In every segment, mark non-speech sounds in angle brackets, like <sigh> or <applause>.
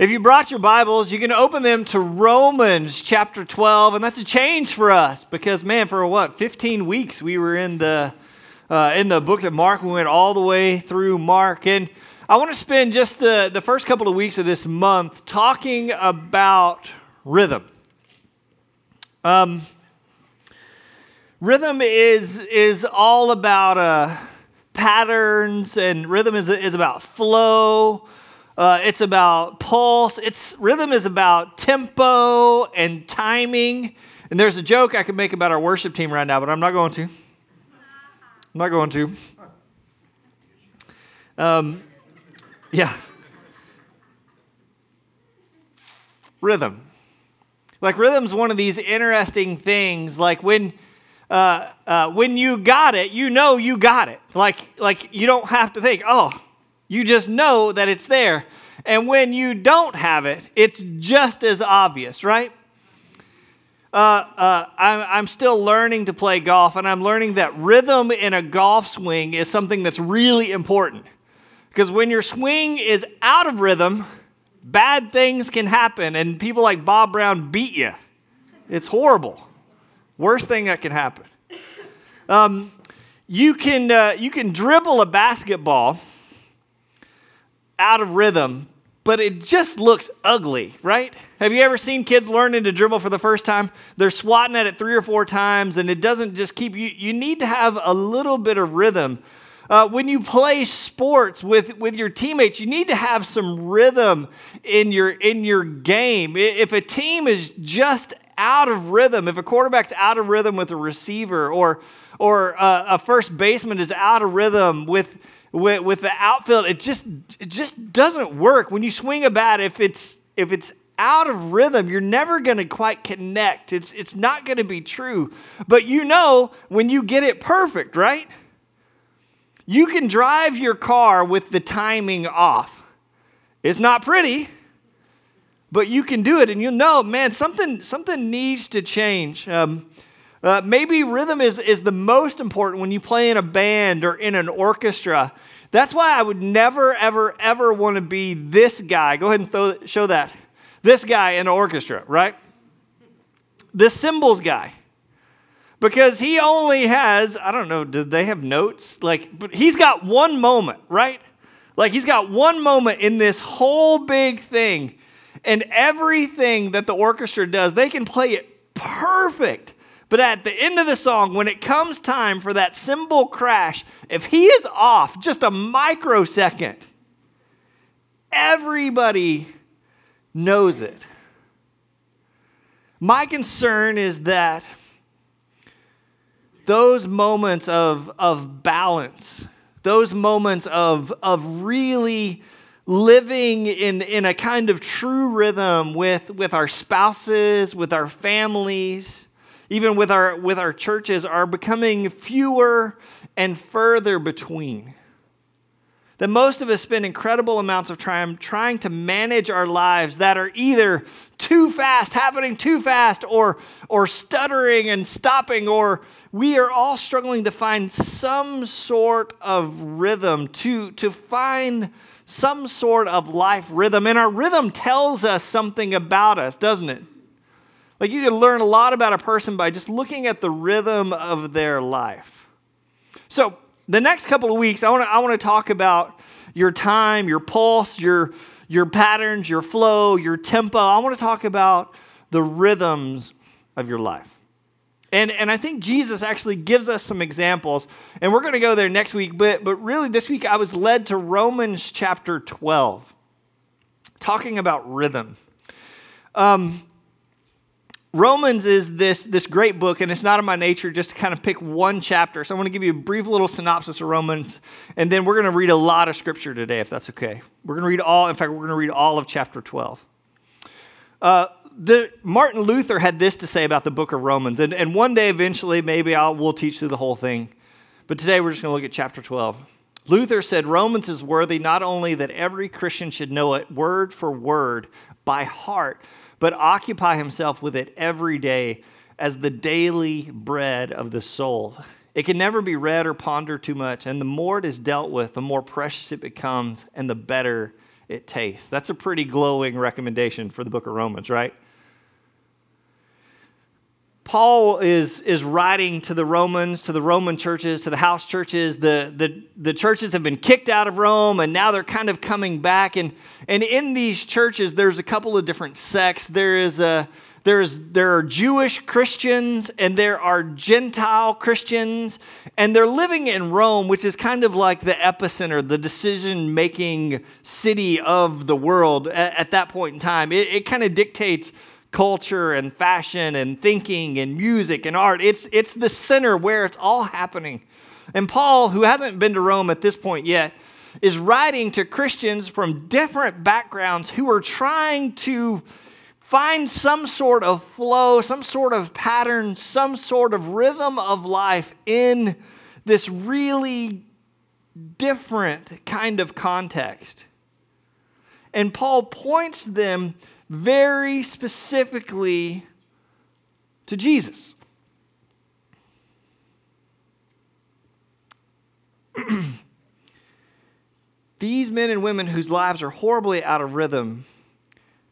If you brought your Bibles, you can open them to Romans chapter 12, and that's a change for us because, man, for what, 15 weeks we were in the, uh, in the book of Mark. We went all the way through Mark. And I want to spend just the, the first couple of weeks of this month talking about rhythm. Um, rhythm is, is all about uh, patterns, and rhythm is, is about flow. Uh, it's about pulse. It's rhythm is about tempo and timing. And there's a joke I could make about our worship team right now, but I'm not going to. I'm not going to. Um, yeah. Rhythm. Like rhythm's one of these interesting things. Like when uh, uh, when you got it, you know you got it. Like like you don't have to think, oh, you just know that it's there. And when you don't have it, it's just as obvious, right? Uh, uh, I'm, I'm still learning to play golf, and I'm learning that rhythm in a golf swing is something that's really important. Because when your swing is out of rhythm, bad things can happen, and people like Bob Brown beat you. It's horrible. Worst thing that can happen. Um, you, can, uh, you can dribble a basketball out of rhythm, but it just looks ugly, right? Have you ever seen kids learning to dribble for the first time? They're swatting at it three or four times, and it doesn't just keep you. You need to have a little bit of rhythm. Uh, when you play sports with, with your teammates, you need to have some rhythm in your in your game. If a team is just out of rhythm, if a quarterback's out of rhythm with a receiver, or or uh, a first baseman is out of rhythm with with, with the outfield, it just it just doesn't work. When you swing a bat, if it's if it's out of rhythm, you're never going to quite connect. It's it's not going to be true. But you know when you get it perfect, right? You can drive your car with the timing off. It's not pretty, but you can do it, and you'll know, man, something something needs to change. Um, uh, maybe rhythm is, is the most important when you play in a band or in an orchestra. That's why I would never, ever, ever want to be this guy. Go ahead and throw, show that. This guy in an orchestra, right? This cymbals guy. Because he only has, I don't know, did they have notes? Like, but he's got one moment, right? Like, he's got one moment in this whole big thing. And everything that the orchestra does, they can play it perfect. But at the end of the song, when it comes time for that cymbal crash, if he is off just a microsecond, everybody knows it. My concern is that those moments of, of balance, those moments of, of really living in, in a kind of true rhythm with, with our spouses, with our families, even with our, with our churches, are becoming fewer and further between. That most of us spend incredible amounts of time trying to manage our lives that are either too fast, happening too fast, or, or stuttering and stopping, or we are all struggling to find some sort of rhythm, to, to find some sort of life rhythm. And our rhythm tells us something about us, doesn't it? Like you can learn a lot about a person by just looking at the rhythm of their life. So, the next couple of weeks, I want to I want to talk about your time, your pulse, your your patterns, your flow, your tempo. I want to talk about the rhythms of your life. And, and I think Jesus actually gives us some examples, and we're going to go there next week. But, but really, this week I was led to Romans chapter 12, talking about rhythm. Um, Romans is this, this great book, and it's not in my nature just to kind of pick one chapter. So I want to give you a brief little synopsis of Romans, and then we're going to read a lot of scripture today, if that's okay. We're going to read all, in fact, we're going to read all of chapter 12. Uh, the, Martin Luther had this to say about the book of Romans, and, and one day eventually maybe I'll, we'll teach through the whole thing. But today we're just going to look at chapter 12. Luther said Romans is worthy not only that every Christian should know it word for word by heart, but occupy himself with it every day as the daily bread of the soul. It can never be read or pondered too much, and the more it is dealt with, the more precious it becomes and the better it tastes. That's a pretty glowing recommendation for the book of Romans, right? Paul is, is writing to the Romans, to the Roman churches, to the house churches. The, the, the churches have been kicked out of Rome and now they're kind of coming back. And, and in these churches, there's a couple of different sects. There, is a, there's, there are Jewish Christians and there are Gentile Christians. And they're living in Rome, which is kind of like the epicenter, the decision making city of the world at, at that point in time. It, it kind of dictates culture and fashion and thinking and music and art. It's, it's the center where it's all happening. And Paul, who hasn't been to Rome at this point yet, is writing to Christians from different backgrounds who are trying to find some sort of flow, some sort of pattern, some sort of rhythm of life in this really different kind of context. And Paul points them very specifically to Jesus. <clears throat> These men and women whose lives are horribly out of rhythm,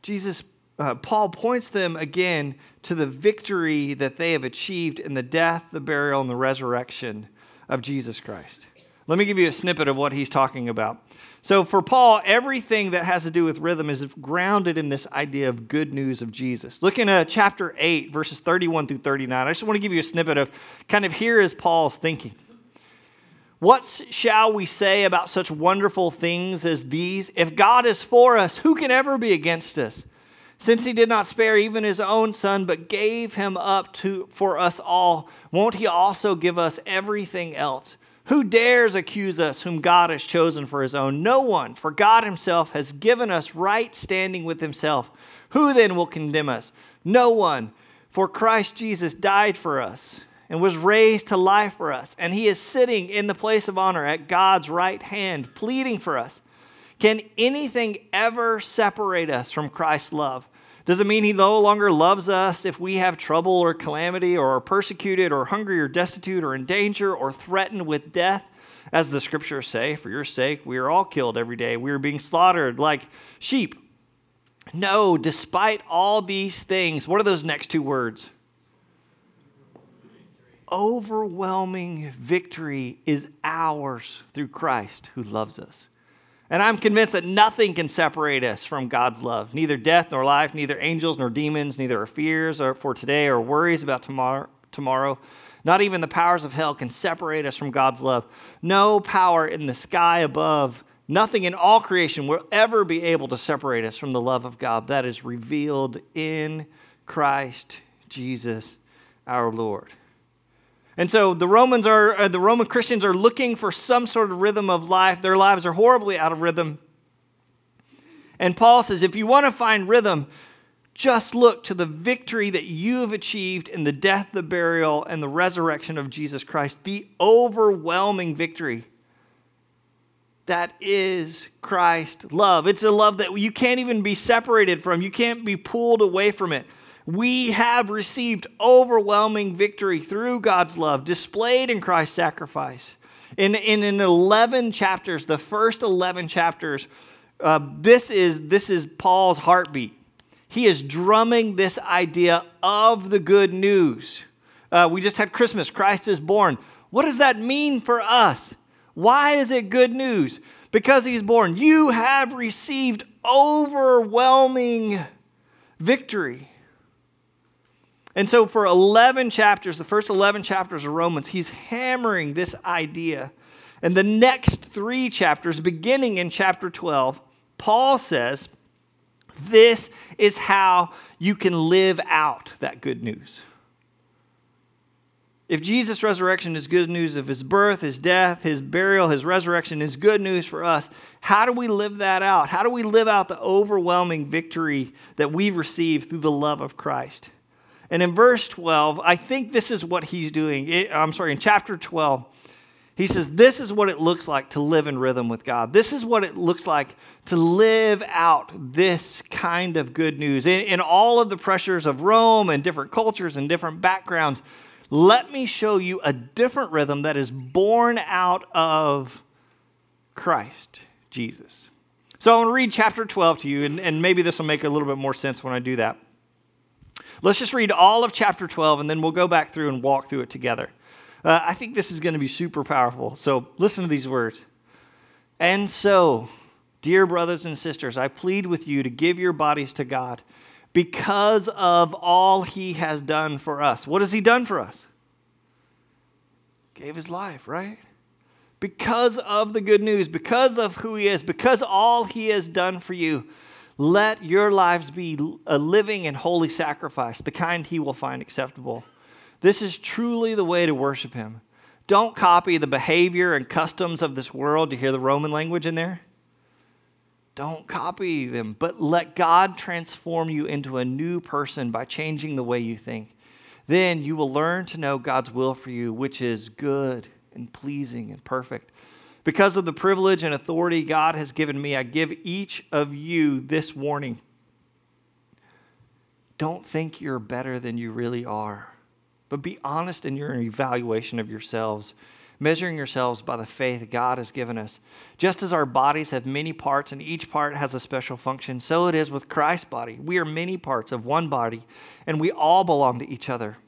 Jesus, uh, Paul points them again to the victory that they have achieved in the death, the burial, and the resurrection of Jesus Christ. Let me give you a snippet of what he's talking about. So, for Paul, everything that has to do with rhythm is grounded in this idea of good news of Jesus. Look in uh, chapter 8, verses 31 through 39. I just want to give you a snippet of kind of here is Paul's thinking. What shall we say about such wonderful things as these? If God is for us, who can ever be against us? Since he did not spare even his own son, but gave him up to, for us all, won't he also give us everything else? Who dares accuse us whom God has chosen for his own? No one, for God himself has given us right standing with himself. Who then will condemn us? No one, for Christ Jesus died for us and was raised to life for us, and he is sitting in the place of honor at God's right hand, pleading for us. Can anything ever separate us from Christ's love? Does it mean he no longer loves us if we have trouble or calamity or are persecuted or hungry or destitute or in danger or threatened with death? As the scriptures say, for your sake, we are all killed every day. We are being slaughtered like sheep. No, despite all these things, what are those next two words? Overwhelming victory is ours through Christ who loves us. And I'm convinced that nothing can separate us from God's love. Neither death nor life, neither angels nor demons, neither our fears or for today or worries about tomorrow, tomorrow. Not even the powers of hell can separate us from God's love. No power in the sky above, nothing in all creation will ever be able to separate us from the love of God that is revealed in Christ Jesus our Lord. And so the Romans are, uh, the Roman Christians are looking for some sort of rhythm of life. Their lives are horribly out of rhythm. And Paul says, if you want to find rhythm, just look to the victory that you have achieved in the death, the burial, and the resurrection of Jesus Christ. The overwhelming victory that is Christ love. It's a love that you can't even be separated from, you can't be pulled away from it we have received overwhelming victory through God's love displayed in Christ's sacrifice. In, in, in 11 chapters, the first 11 chapters, uh, this, is, this is Paul's heartbeat. He is drumming this idea of the good news. Uh, we just had Christmas, Christ is born. What does that mean for us? Why is it good news? Because he's born. You have received overwhelming victory. And so, for 11 chapters, the first 11 chapters of Romans, he's hammering this idea. And the next three chapters, beginning in chapter 12, Paul says, This is how you can live out that good news. If Jesus' resurrection is good news of his birth, his death, his burial, his resurrection is good news for us, how do we live that out? How do we live out the overwhelming victory that we've received through the love of Christ? And in verse 12, I think this is what he's doing. It, I'm sorry, in chapter 12, he says, This is what it looks like to live in rhythm with God. This is what it looks like to live out this kind of good news. In, in all of the pressures of Rome and different cultures and different backgrounds, let me show you a different rhythm that is born out of Christ Jesus. So I want to read chapter 12 to you, and, and maybe this will make a little bit more sense when I do that. Let's just read all of chapter 12, and then we'll go back through and walk through it together. Uh, I think this is going to be super powerful. So listen to these words. And so, dear brothers and sisters, I plead with you to give your bodies to God because of all he has done for us. What has he done for us? Gave his life, right? because of the good news, because of who He is, because all He has done for you. Let your lives be a living and holy sacrifice, the kind He will find acceptable. This is truly the way to worship Him. Don't copy the behavior and customs of this world. You hear the Roman language in there? Don't copy them, but let God transform you into a new person by changing the way you think. Then you will learn to know God's will for you, which is good and pleasing and perfect. Because of the privilege and authority God has given me, I give each of you this warning. Don't think you're better than you really are, but be honest in your evaluation of yourselves, measuring yourselves by the faith God has given us. Just as our bodies have many parts and each part has a special function, so it is with Christ's body. We are many parts of one body, and we all belong to each other.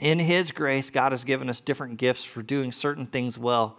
In His grace, God has given us different gifts for doing certain things well.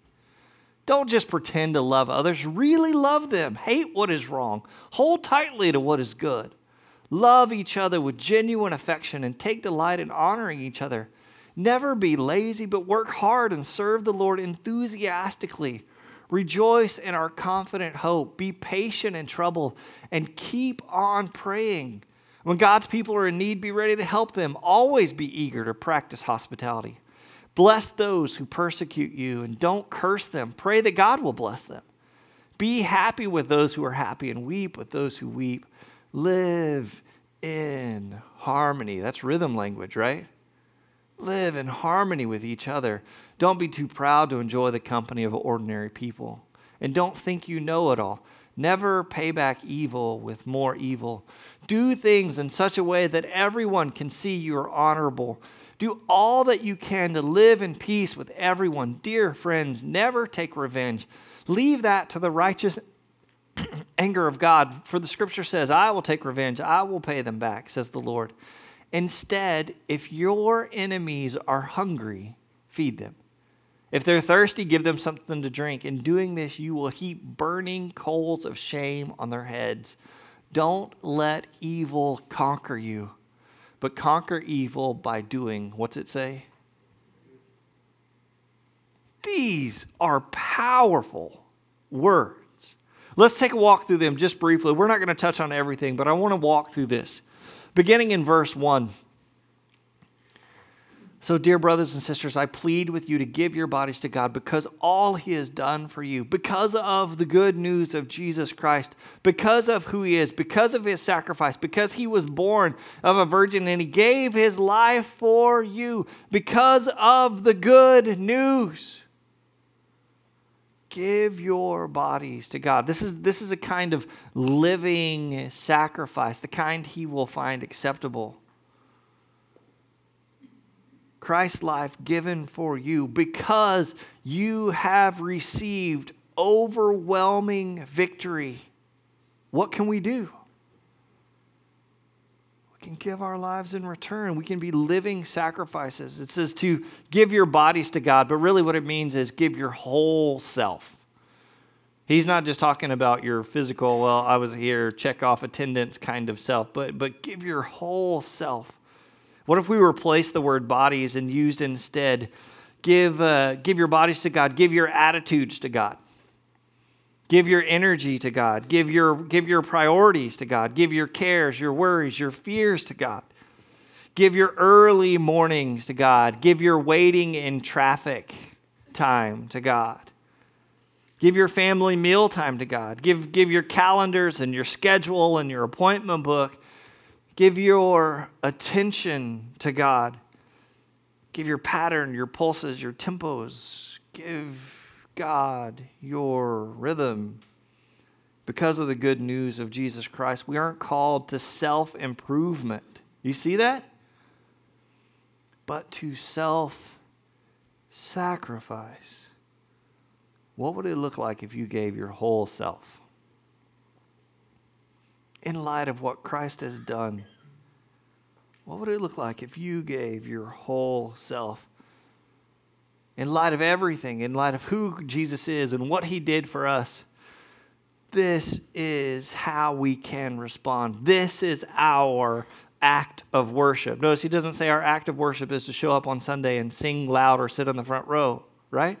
Don't just pretend to love others, really love them. Hate what is wrong, hold tightly to what is good. Love each other with genuine affection and take delight in honoring each other. Never be lazy, but work hard and serve the Lord enthusiastically. Rejoice in our confident hope. Be patient in trouble and keep on praying. When God's people are in need, be ready to help them. Always be eager to practice hospitality. Bless those who persecute you and don't curse them. Pray that God will bless them. Be happy with those who are happy and weep with those who weep. Live in harmony. That's rhythm language, right? Live in harmony with each other. Don't be too proud to enjoy the company of ordinary people. And don't think you know it all. Never pay back evil with more evil. Do things in such a way that everyone can see you are honorable do all that you can to live in peace with everyone. Dear friends, never take revenge. Leave that to the righteous <clears throat> anger of God. For the scripture says, I will take revenge, I will pay them back, says the Lord. Instead, if your enemies are hungry, feed them. If they're thirsty, give them something to drink. In doing this, you will heap burning coals of shame on their heads. Don't let evil conquer you but conquer evil by doing, what's it say? These are powerful words. Let's take a walk through them just briefly. We're not going to touch on everything, but I want to walk through this. Beginning in verse 1. So, dear brothers and sisters, I plead with you to give your bodies to God because all He has done for you, because of the good news of Jesus Christ, because of who He is, because of His sacrifice, because He was born of a virgin and He gave His life for you, because of the good news. Give your bodies to God. This is, this is a kind of living sacrifice, the kind He will find acceptable. Christ's life given for you because you have received overwhelming victory. What can we do? We can give our lives in return. We can be living sacrifices. It says to give your bodies to God, but really what it means is give your whole self. He's not just talking about your physical, well, I was here, check off attendance kind of self, but, but give your whole self. What if we replace the word bodies and used instead, give, uh, give your bodies to God, give your attitudes to God, give your energy to God, give your, give your priorities to God, give your cares, your worries, your fears to God. Give your early mornings to God. Give your waiting in traffic time to God. Give your family meal time to God. Give, give your calendars and your schedule and your appointment book Give your attention to God. Give your pattern, your pulses, your tempos. Give God your rhythm. Because of the good news of Jesus Christ, we aren't called to self improvement. You see that? But to self sacrifice. What would it look like if you gave your whole self? In light of what Christ has done, what would it look like if you gave your whole self? In light of everything, in light of who Jesus is and what he did for us, this is how we can respond. This is our act of worship. Notice he doesn't say our act of worship is to show up on Sunday and sing loud or sit on the front row, right?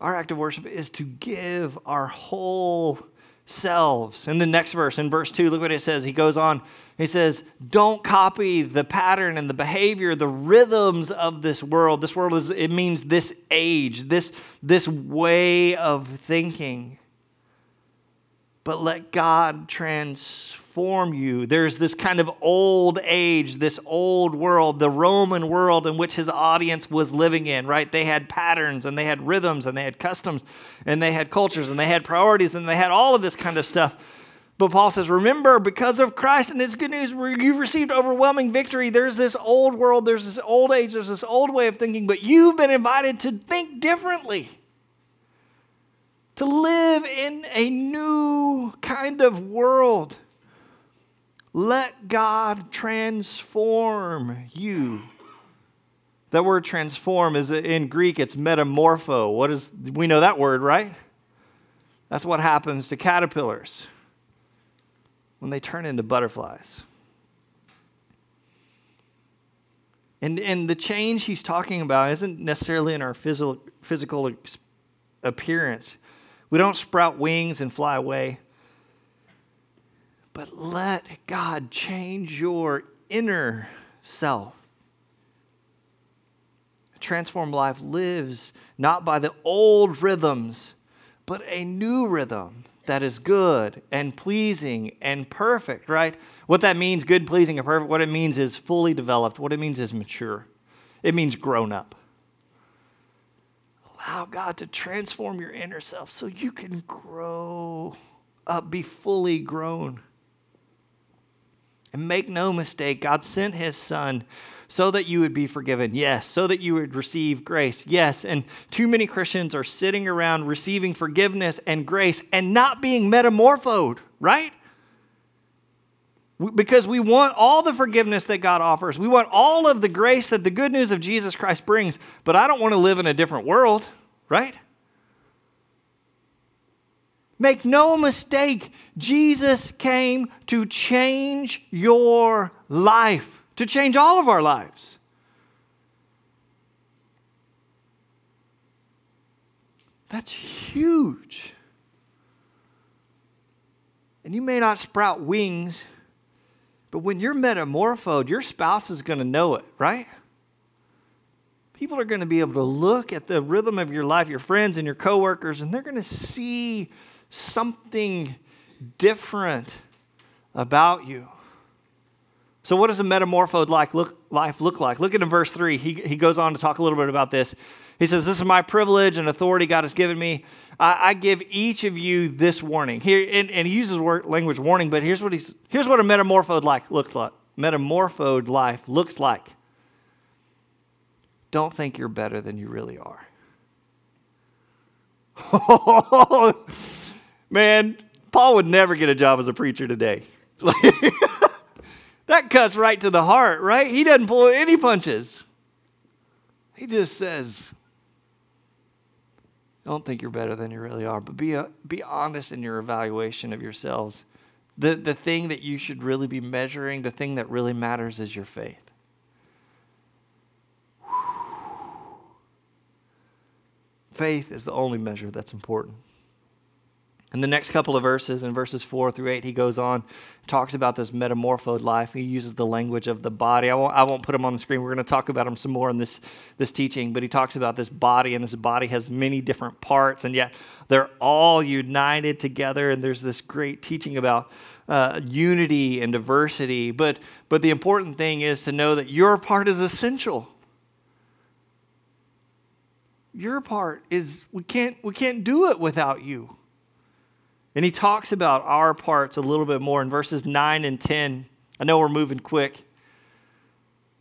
Our act of worship is to give our whole selves. In the next verse, in verse 2, look what it says. He goes on, he says, Don't copy the pattern and the behavior, the rhythms of this world. This world is, it means this age, this, this way of thinking. But let God transform form you. There's this kind of old age, this old world, the Roman world in which his audience was living in, right? They had patterns and they had rhythms and they had customs and they had cultures and they had priorities and they had all of this kind of stuff. But Paul says, remember, because of Christ and his good news, you've received overwhelming victory. There's this old world, there's this old age, there's this old way of thinking, but you've been invited to think differently to live in a new kind of world. Let God transform you. That word transform is in Greek, it's metamorpho. What is, we know that word, right? That's what happens to caterpillars when they turn into butterflies. And, and the change he's talking about isn't necessarily in our physical, physical appearance. We don't sprout wings and fly away. But let God change your inner self. A transformed life lives not by the old rhythms, but a new rhythm that is good and pleasing and perfect, right? What that means, good, pleasing, and perfect, what it means is fully developed. What it means is mature. It means grown up. Allow God to transform your inner self so you can grow up, be fully grown. And make no mistake, God sent his son so that you would be forgiven. Yes. So that you would receive grace. Yes. And too many Christians are sitting around receiving forgiveness and grace and not being metamorphosed, right? Because we want all the forgiveness that God offers. We want all of the grace that the good news of Jesus Christ brings, but I don't want to live in a different world, right? Make no mistake, Jesus came to change your life, to change all of our lives. That's huge. And you may not sprout wings, but when you're metamorphosed, your spouse is going to know it, right? People are going to be able to look at the rhythm of your life, your friends and your coworkers, and they're going to see something different about you. So, what does a metamorphosed life look, like? Look at in verse 3. He, he goes on to talk a little bit about this. He says, This is my privilege and authority God has given me. I, I give each of you this warning. Here, and, and he uses word, language warning, but here's what, he's, here's what a metamorphosed life looks like. Metamorphosed life looks like. Don't think you're better than you really are. <laughs> Man, Paul would never get a job as a preacher today. <laughs> that cuts right to the heart, right? He doesn't pull any punches. He just says, don't think you're better than you really are, but be, a, be honest in your evaluation of yourselves. The, the thing that you should really be measuring, the thing that really matters is your faith. Faith is the only measure that's important. In the next couple of verses, in verses four through eight, he goes on, talks about this metamorphosed life. He uses the language of the body. I won't, I won't put him on the screen. We're going to talk about him some more in this, this teaching, but he talks about this body, and this body has many different parts, and yet they're all united together. And there's this great teaching about uh, unity and diversity. But, but the important thing is to know that your part is essential. Your part is, we can't, we can't do it without you. And he talks about our parts a little bit more in verses 9 and 10. I know we're moving quick.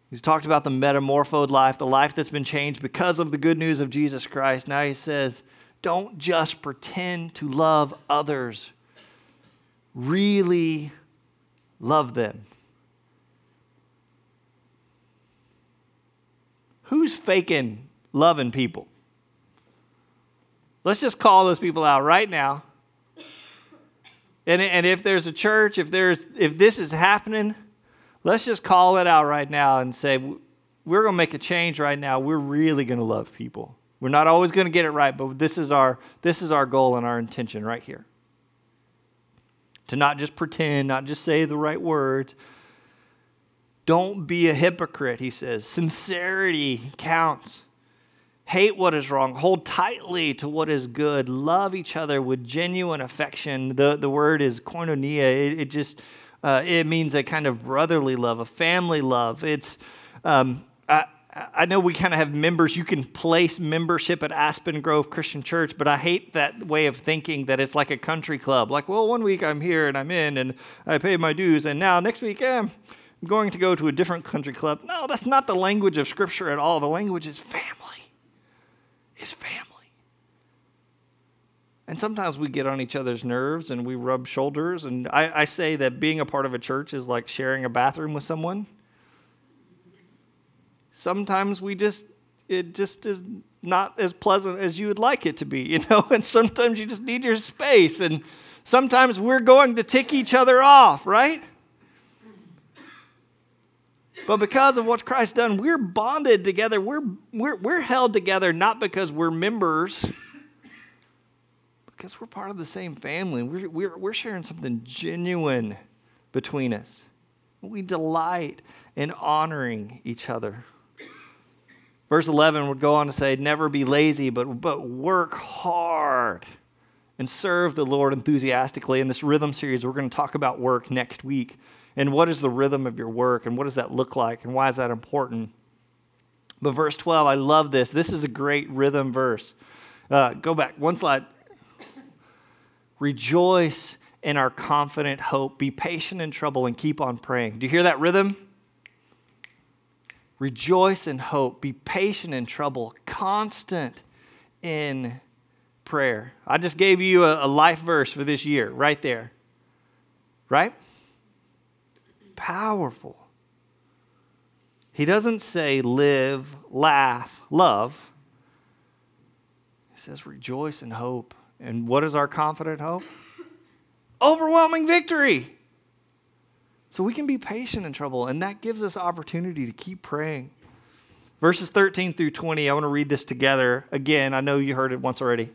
He's talked about the metamorphosed life, the life that's been changed because of the good news of Jesus Christ. Now he says, don't just pretend to love others, really love them. Who's faking loving people? Let's just call those people out right now. And, and if there's a church, if, there's, if this is happening, let's just call it out right now and say, we're going to make a change right now. We're really going to love people. We're not always going to get it right, but this is, our, this is our goal and our intention right here. To not just pretend, not just say the right words. Don't be a hypocrite, he says. Sincerity counts. Hate what is wrong. Hold tightly to what is good. Love each other with genuine affection. The, the word is koinonia. It, it just uh, it means a kind of brotherly love, a family love. It's um, I, I know we kind of have members. You can place membership at Aspen Grove Christian Church, but I hate that way of thinking that it's like a country club. Like, well, one week I'm here and I'm in and I pay my dues, and now next week eh, I'm going to go to a different country club. No, that's not the language of Scripture at all. The language is family is family. And sometimes we get on each other's nerves and we rub shoulders. And I, I, say that being a part of a church is like sharing a bathroom with someone. Sometimes we just, it just is not as pleasant as you would like it to be, <laughs> you know? And sometimes you just need your space. And sometimes we're going to tick each other off, right? But because of what Christ done, we're bonded together. We're, we're, we're held together not because we're members, because we're part of the same family. We're, we're, we're sharing something genuine between us. We delight in honoring each other. Verse 11 would go on to say, Never be lazy, but, but work hard and serve the Lord enthusiastically. In this rhythm series, we're going to talk about work next week and what is the rhythm of your work? And what does that look like? And why is that important? But verse 12 i love this. This is a great rhythm verse. Uh, go back one slide. Rejoice in our confident hope. Be patient in trouble and keep on praying. Do you hear that rhythm? Rejoice in hope. Be patient in trouble. Constant in prayer. I just gave you a, a life verse for this year right there. Right powerful. He doesn't say live, laugh, love. He says rejoice and hope. And what is our confident hope? Overwhelming victory. So we can be patient in trouble, and that gives us opportunity to keep praying. Verses 13 through 20, I want to read this together. Again, I know you heard it once already.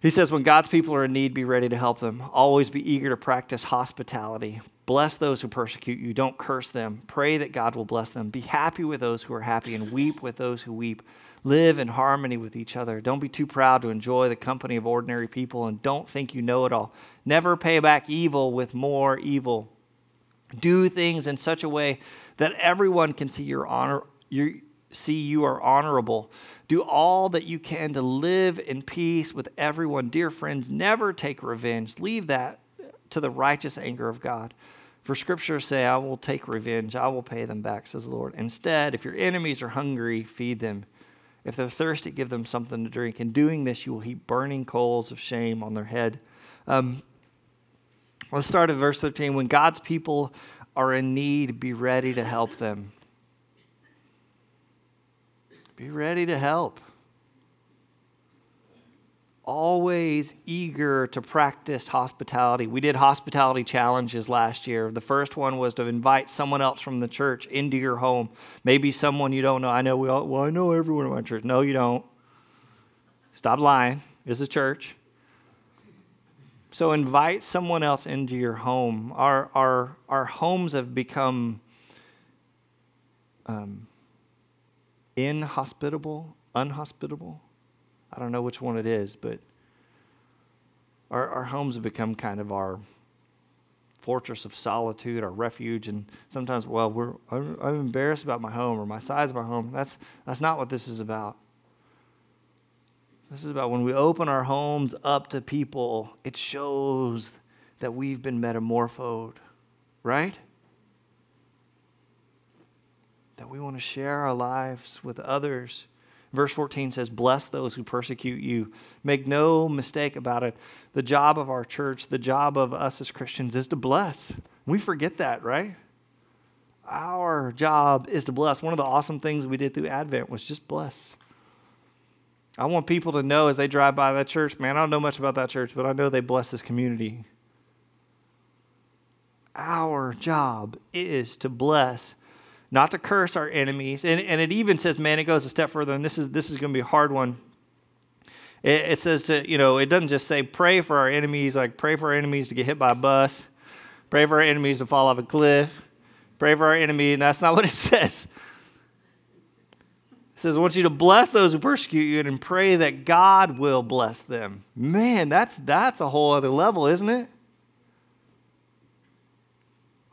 He says, When God's people are in need, be ready to help them. Always be eager to practice hospitality. Bless those who persecute you. Don't curse them. Pray that God will bless them. Be happy with those who are happy and weep with those who weep. Live in harmony with each other. Don't be too proud to enjoy the company of ordinary people and don't think you know it all. Never pay back evil with more evil. Do things in such a way that everyone can see your honor, you see you are honorable. Do all that you can to live in peace with everyone. Dear friends, never take revenge. Leave that to the righteous anger of God. For scriptures say, I will take revenge, I will pay them back, says the Lord. Instead, if your enemies are hungry, feed them. If they're thirsty, give them something to drink. In doing this, you will heap burning coals of shame on their head. Um, let's start at verse 13. When God's people are in need, be ready to help them. Be ready to help always eager to practice hospitality. We did hospitality challenges last year. The first one was to invite someone else from the church into your home. Maybe someone you don't know. I know we all, well, I know everyone in my church. No, you don't. Stop lying. It's a church. So invite someone else into your home. Our, our, our homes have become um, inhospitable, unhospitable. I don't know which one it is, but our, our homes have become kind of our fortress of solitude, our refuge. And sometimes, well, we're, I'm, I'm embarrassed about my home or my size of my home. That's, that's not what this is about. This is about when we open our homes up to people, it shows that we've been metamorphosed, right? That we want to share our lives with others. Verse 14 says, Bless those who persecute you. Make no mistake about it. The job of our church, the job of us as Christians is to bless. We forget that, right? Our job is to bless. One of the awesome things we did through Advent was just bless. I want people to know as they drive by that church, man, I don't know much about that church, but I know they bless this community. Our job is to bless, not to curse our enemies. And, and it even says, man, it goes a step further, and this is, this is going to be a hard one. It, it says to, you know, it doesn't just say pray for our enemies, like pray for our enemies to get hit by a bus, pray for our enemies to fall off a cliff, pray for our enemy, and that's not <laughs> what it says. It says, I want you to bless those who persecute you and pray that God will bless them. Man, that's, that's a whole other level, isn't it?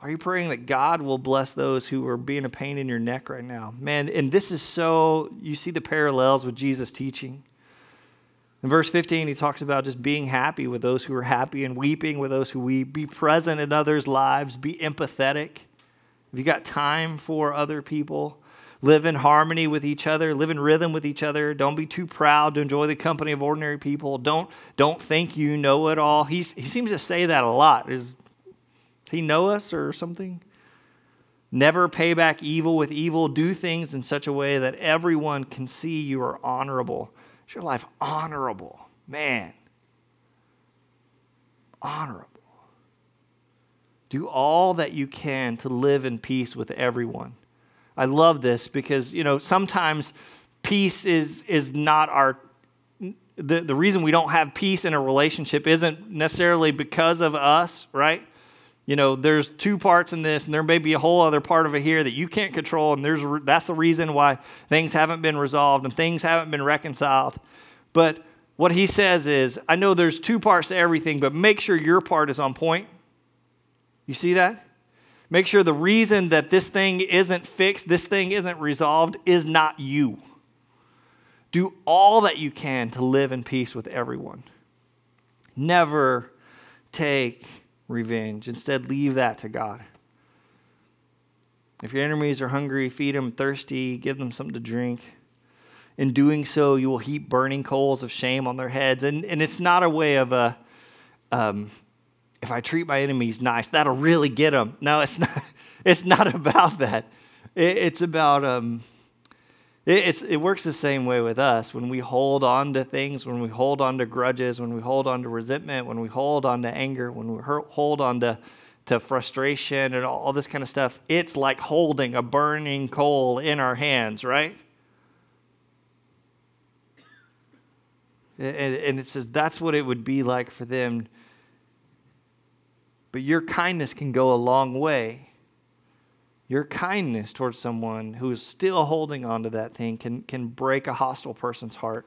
Are you praying that God will bless those who are being a pain in your neck right now? Man, and this is so, you see the parallels with Jesus' teaching. In verse 15, he talks about just being happy with those who are happy and weeping with those who weep. Be present in others' lives. Be empathetic. Have you got time for other people? live in harmony with each other, live in rhythm with each other. Don't be too proud to enjoy the company of ordinary people. Don't, don't think you know it all. He's, he seems to say that a lot. Is, does he know us or something? Never pay back evil with evil. Do things in such a way that everyone can see you are honorable. Is your life honorable? Man. Honorable. Do all that you can to live in peace with everyone. I love this because, you know, sometimes peace is, is not our, the, the reason we don't have peace in a relationship isn't necessarily because of us, right? You know, there's two parts in this, and there may be a whole other part of it here that you can't control, and there's that's the reason why things haven't been resolved and things haven't been reconciled. But what he says is, I know there's two parts to everything, but make sure your part is on point. You see that? Make sure the reason that this thing isn't fixed, this thing isn't resolved, is not you. Do all that you can to live in peace with everyone. Never take revenge. Instead, leave that to God. If your enemies are hungry, feed them, thirsty, give them something to drink. In doing so, you will heap burning coals of shame on their heads. And, and it's not a way of a, um, if I treat my enemies nice, that'll really get them. No, it's <laughs> not. It's not about that. It, it's about um, it, it works the same way with us. When we hold on to things, when we hold on to grudges, when we hold on to resentment, when we hold on to anger, when we hold on to to frustration and all this kind of stuff, it's like holding a burning coal in our hands, right? And, and it says that's what it would be like for them but your kindness can go a long way. Your kindness towards someone who is still holding on to that thing can, can break a hostile person's heart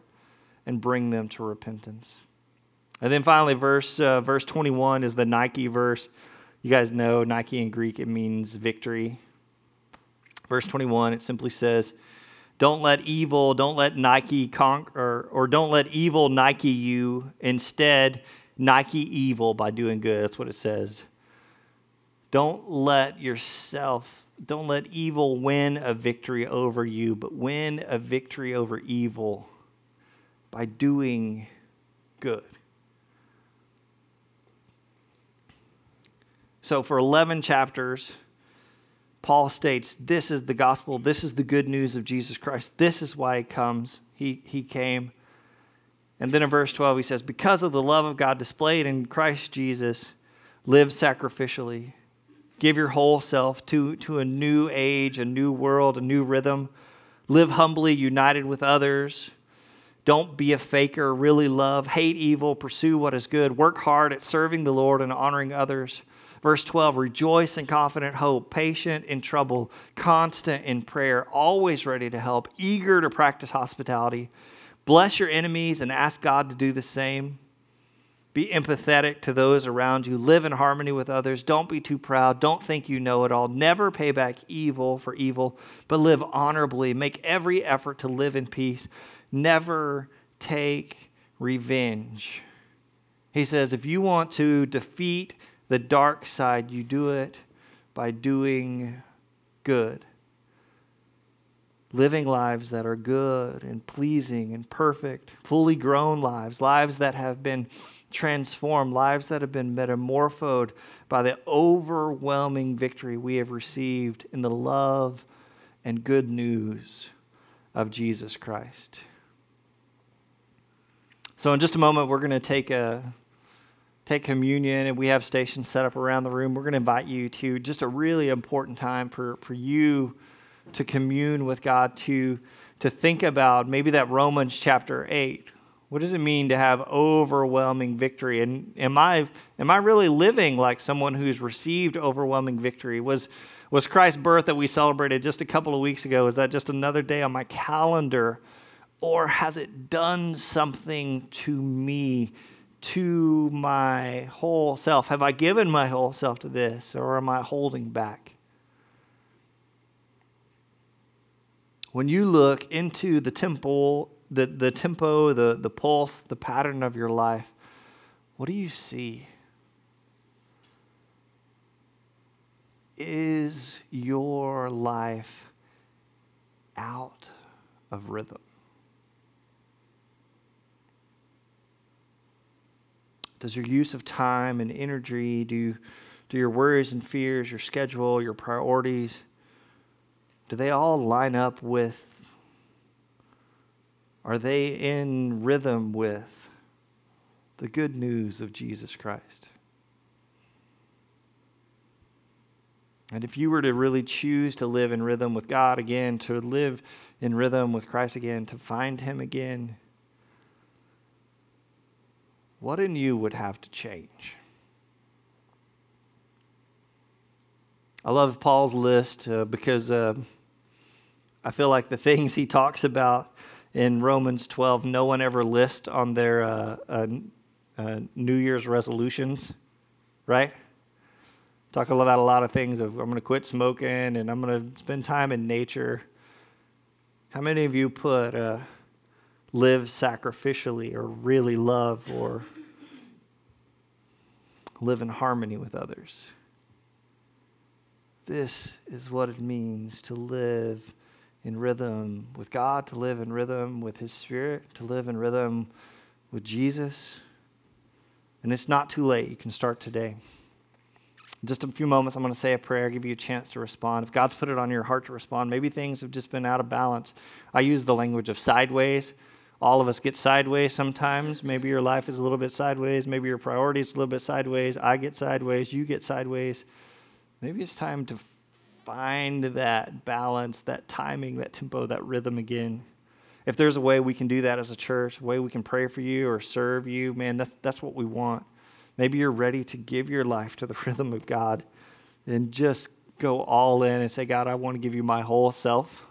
and bring them to repentance. And then finally, verse, uh, verse 21 is the Nike verse. You guys know Nike in Greek, it means victory. Verse 21, it simply says, Don't let evil, don't let Nike conquer, or, or don't let evil Nike you. Instead, Nike evil by doing good. That's what it says. Don't let yourself, don't let evil win a victory over you, but win a victory over evil by doing good. So, for 11 chapters, Paul states this is the gospel, this is the good news of Jesus Christ, this is why he comes. He, he came and then in verse 12, he says, Because of the love of God displayed in Christ Jesus, live sacrificially. Give your whole self to, to a new age, a new world, a new rhythm. Live humbly, united with others. Don't be a faker. Really love. Hate evil. Pursue what is good. Work hard at serving the Lord and honoring others. Verse 12 Rejoice in confident hope, patient in trouble, constant in prayer, always ready to help, eager to practice hospitality. Bless your enemies and ask God to do the same. Be empathetic to those around you. Live in harmony with others. Don't be too proud. Don't think you know it all. Never pay back evil for evil, but live honorably. Make every effort to live in peace. Never take revenge. He says, if you want to defeat the dark side, you do it by doing good. Living lives that are good and pleasing and perfect, fully grown lives, lives that have been transformed, lives that have been metamorphosed by the overwhelming victory we have received in the love and good news of Jesus Christ. So, in just a moment, we're going to take a take communion and we have stations set up around the room. We're going to invite you to just a really important time for, for you to commune with God, to, to think about maybe that Romans chapter 8 what does it mean to have overwhelming victory? And am I, am I really living like someone who's received overwhelming victory? Was, was Christ's birth that we celebrated just a couple of weeks ago, is that just another day on my calendar? Or has it done something to me, to my whole self? Have I given my whole self to this, or am I holding back? When you look into the temple the, the tempo, the, the pulse, the pattern of your life, what do you see? Is your life out of rhythm? Does your use of time and energy, do, do your worries and fears, your schedule, your priorities, do they all line up with are they in rhythm with the good news of Jesus Christ? And if you were to really choose to live in rhythm with God again, to live in rhythm with Christ again, to find Him again, what in you would have to change? I love Paul's list uh, because uh, I feel like the things he talks about in Romans 12, no one ever lists on their uh, uh, uh, New Year's resolutions, right? Talk about a lot of things of I'm going to quit smoking and I'm going to spend time in nature. How many of you put uh, live sacrificially or really love or live in harmony with others? This is what it means to live in rhythm with God, to live in rhythm with His Spirit, to live in rhythm with Jesus. And it's not too late. You can start today. In just a few moments, I'm going to say a prayer, give you a chance to respond. If God's put it on your heart to respond, maybe things have just been out of balance. I use the language of sideways. All of us get sideways sometimes. Maybe your life is a little bit sideways. Maybe your priorities a little bit sideways. I get sideways. You get sideways. Maybe it's time to find that balance, that timing, that tempo, that rhythm again. If there's a way we can do that as a church, a way we can pray for you or serve you, man, that's, that's what we want. Maybe you're ready to give your life to the <laughs> rhythm of God and just go all in and say, God, I want to give you my whole self.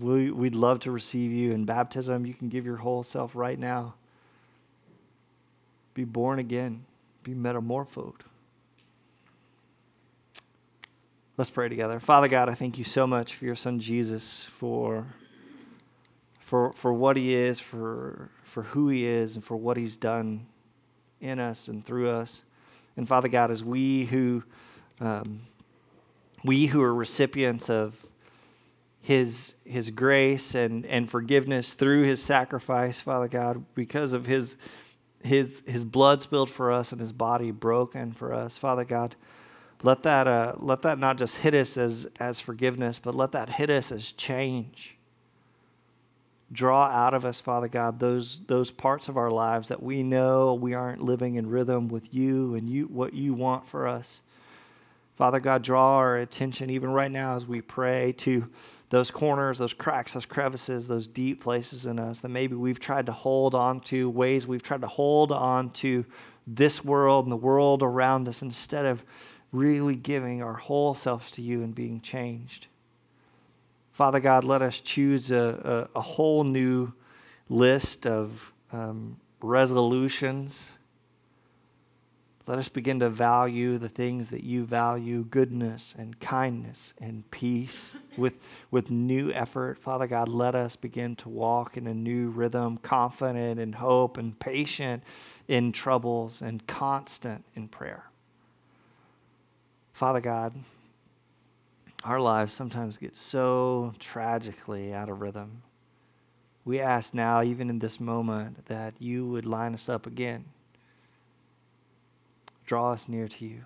We, we'd love to receive you in baptism. You can give your whole self right now. Be born again, be metamorphosed. Let's pray together. Father God, I thank you so much for your son Jesus, for, for, for what he is, for, for who he is, and for what he's done in us and through us. And Father God, as we who um, we who are recipients of his his grace and, and forgiveness through his sacrifice, Father God, because of his his his blood spilled for us and his body broken for us, Father God. Let that, uh, let that not just hit us as, as forgiveness, but let that hit us as change. Draw out of us, Father God, those, those parts of our lives that we know we aren't living in rhythm with you and you, what you want for us. Father God, draw our attention even right now as we pray to those corners, those cracks, those crevices, those deep places in us that maybe we've tried to hold on to, ways we've tried to hold on to this world and the world around us instead of really giving our whole selves to you and being changed. Father God, let us choose a, a, a whole new list of um, resolutions. Let us begin to value the things that you value goodness and kindness and peace <laughs> with, with new effort. Father God, let us begin to walk in a new rhythm, confident in hope and patient in troubles and constant in prayer. Father God, our lives sometimes get so tragically out of rhythm. We ask now, even in this moment, that you would line us up again draw us near to you.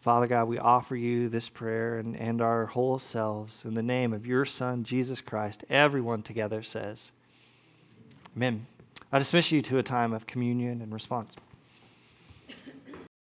Father God, we offer you this prayer and, and our whole selves in the name of your Son, Jesus Christ. Everyone together says, Amen. I dismiss you to a time of communion and response.